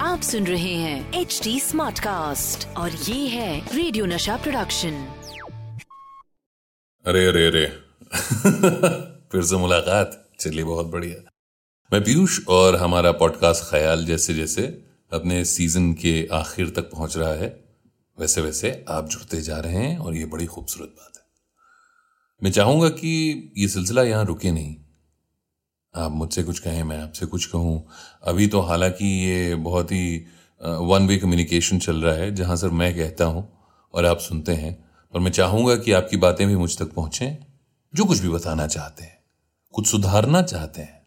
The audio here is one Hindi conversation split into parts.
आप सुन रहे हैं एच डी स्मार्ट कास्ट और ये है रेडियो नशा प्रोडक्शन अरे अरे अरे। फिर से मुलाकात। चलिए, बहुत बढ़िया। मैं पीयूष और हमारा पॉडकास्ट ख्याल जैसे जैसे अपने सीज़न के आखिर तक पहुँच रहा है, वैसे वैसे आप जुड़ते जा रहे हैं और ये बड़ी खूबसूरत बात है। मैं चाहूँगा कि ये सिलसिला यहाँ रुके नहीं। आप मुझसे कुछ कहें, मैं आपसे कुछ कहूँ। अभी तो हालाँकि ये बहुत ही वन वे कम्युनिकेशन चल रहा है, जहाँ सर मैं कहता हूँ और आप सुनते हैं। पर मैं चाहूँगा कि आपकी बातें भी मुझ तक पहुँचें, जो कुछ भी बताना चाहते हैं, कुछ सुधारना चाहते हैं,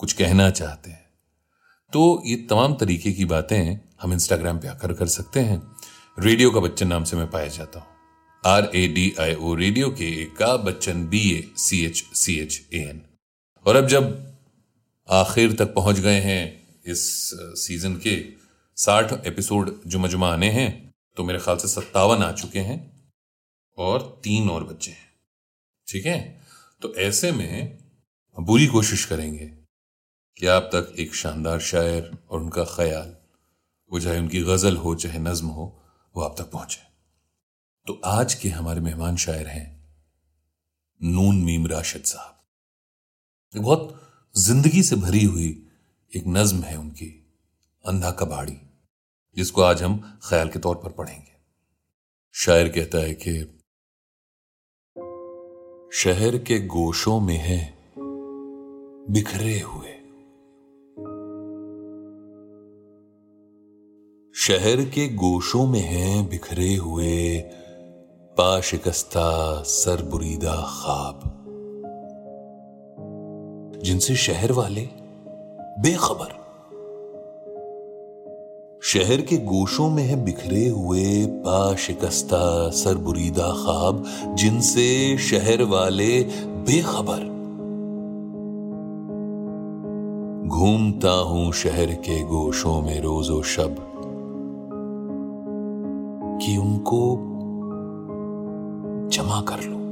कुछ कहना चाहते हैं। तो ये तमाम तरीके की बातें हम इंस्टाग्राम पे आकर कर सकते हैं। रेडियो का बच्चन नाम से मैं पाया जाता हूँ। R A D I O radio के का Bachchan B A C H C H A N और अब जब आखिर तक पहुँच गए हैं इस सीज़न के साठ एपिसोड जो मजमा आने हैं तो मेरे ख्याल से सत्तावन आ चुके हैं और तीन और बच्चे हैं। ठीक है? तो ऐसे में हम बुरी कोशिश करेंगे कि आप तक एक शानदार शायर और उनका ख्याल, वो चाहे उनकी गज़ल हो, चाहे नज्म हो, वो आप तक पहुँचे। तो आज के हमारे मेहमान शायर हैं नून मीम राशिद साहब। बहुत ज़िंदगी से भरी हुई एक नज्म है उनकी, अंधा कबाड़ी, जिसको आज हम ख्याल के तौर पर पढ़ेंगे। शायर कहता है कि, शहर के गोशों में है बिखरे हुए। शहर के गोशों में हैं बिखरे हुए, पाशिकस्ता सरबुरीदा ख्वाब। जिनसे शहर वाले बेखबर। शहर के गोशों में है बिखरे हुए पाशिकस्ता सरबुरीदा ख्वाब, जिनसे शहर वाले बेखबर। घूमता हूँ शहर के गोशों में रोजो शब, कि उनको जमा कर लूँ।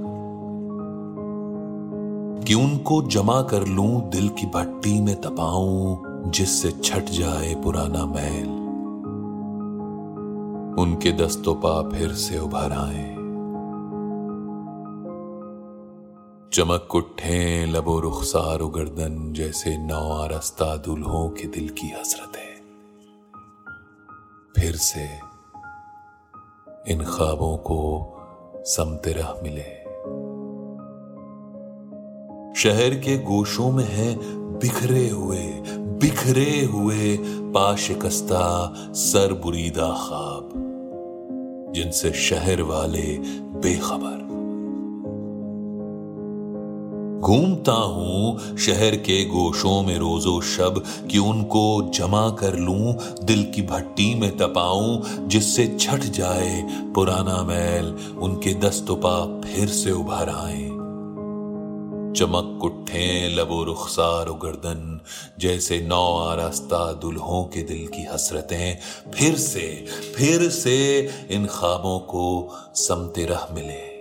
कि उनको जमा कर लूँ, दिल की भट्टी में तपाऊं, जिससे छट जाए पुराना मैल उनके दस्तों पा फिर से उभर आए। चमक उठे लबो रुखसार गर्दन जैसे नौ रस्ता दुल्हों के दिल की हसरतें। फिर से इन ख्वाबों को समते रह मिले। शहर के गोशों में है बिखरे हुए बिखरे हुए पाशिकस्ता सर बुरीदा ख्वाब, जिनसे शहर वाले बेखबर। घूमता हूँ शहर के गोशों में रोजो शब, कि उनको जमा कर लूँ, दिल की भट्टी में तपाऊं, जिससे छट जाए पुराना मैल, उनके दस्तोपा फिर से उभर आए। चमक उठे लबो रुखसार गर्दन जैसे नौ आरास्ता दुल्हों के दिल की हसरतें। फिर से फिर से इन ख्वाबों को समते रह मिले।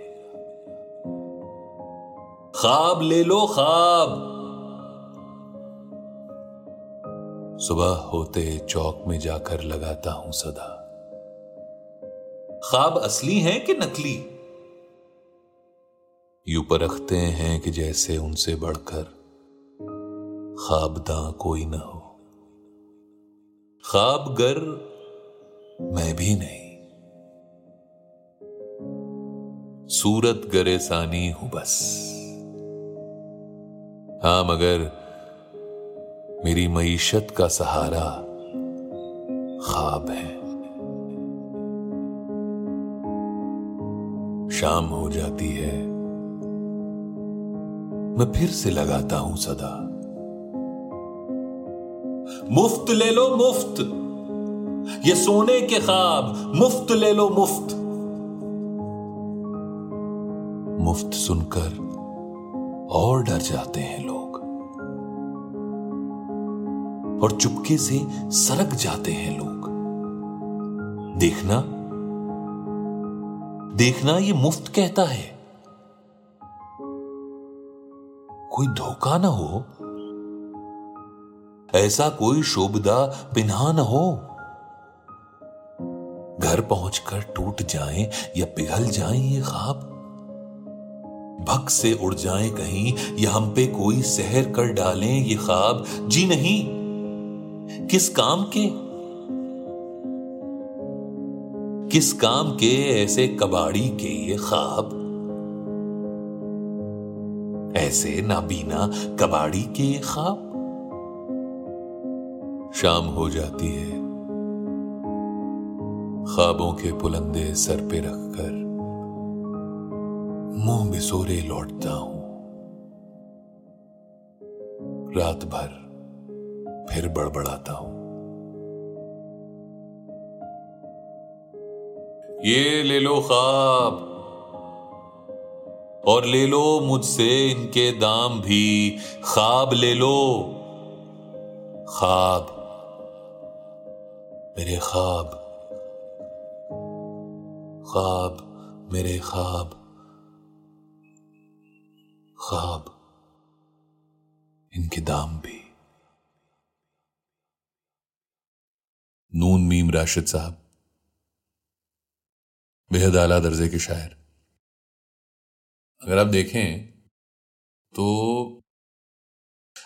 ख्वाब ले लो, ख्वाब! सुबह होते चौक में जाकर लगाता हूँ सदा। ख्वाब असली हैं कि नकली? यू परखते हैं कि जैसे उनसे बढ़कर ख्वाबदा कोई ना हो। ख्वाब गर मैं भी नहीं। सूरत गरे सानी हूँ बस। हाँ, मगर मेरी मीशत का सहारा ख्वाब है। शाम हो जाती है। मैं फिर से लगाता हूँ सदा। मुफ़्त ले लो मुफ़्त। ये सोने के ख्वाब, मुफ़्त ले लो मुफ़्त। मुफ़्त सुनकर और डर जाते हैं लोग। और चुपके से सरक जाते हैं लोग। देखना देखना ये मुफ़्त कहता है। कोई धोखा ना हो। ऐसा कोई शोभदा पिन्हा न हो। घर पहुंचकर टूट जाएँ या पिघल जाएँ ये ख्वाब। भग से उड़ जाएँ कहीं या हम पे कोई सहर कर डालें ये ख्वाब। जी नहीं। किस काम के? किस काम के ऐसे कबाड़ी के ये ख्वाब? ऐसे नाबीना कबाड़ी के ये ख्वाब शाम हो जाती है। ख्वाबों के पुलंदे सर पे रखकर मुँह बिसोरे लौटता हूँ। रात भर फिर बड़बड़ाता हूँ। ये ले लो ख्वाब और ले लो मुझसे इनके दाम भी। ख्वाब ले लो। ख्वाब। मेरे ख्वाब। ख्वाब, मेरे ख्वाब। ख्वाब। इनके दाम भी। नून मीम राशिद साहब। बेहद आला दर्जे के शायर। अगर आप देखें तो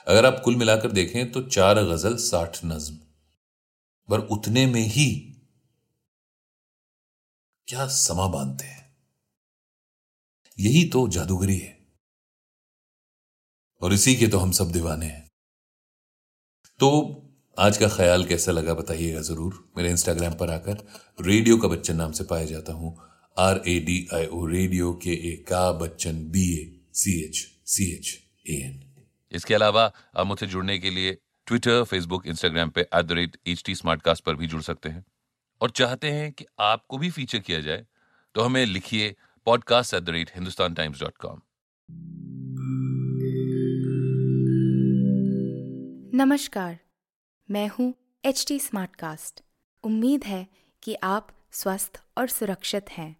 अगर आप कुल मिलाकर देखें तो चार गज़ल साठ नज्म। पर उतने में ही क्या समा बांधते हैं। यही तो जादूगरी है। और इसी के तो हम सब दीवाने हैं। तो आज का ख्याल कैसा लगा, बताइएगा ज़रूर। मेरे इंस्टाग्राम पर आकर, रेडियो का बच्चन नाम से पाया जाता हूँ। R A D I O radio के ए का Bachchan B A C H C H A N इसके अलावा आप मुझसे जुड़ने के लिए ट्विटर फेसबुक इंस्टाग्राम पे at the rate H T पर भी जुड़ सकते हैं। और चाहते हैं कि आपको भी फीचर किया जाए तो हमें लिखिए podcast at the rate Hindustan Times dot com नमस्कार मैं हूँ एच टी कास्ट उम्मीद है कि आप स्वस्थ और सुरक्षित हैं।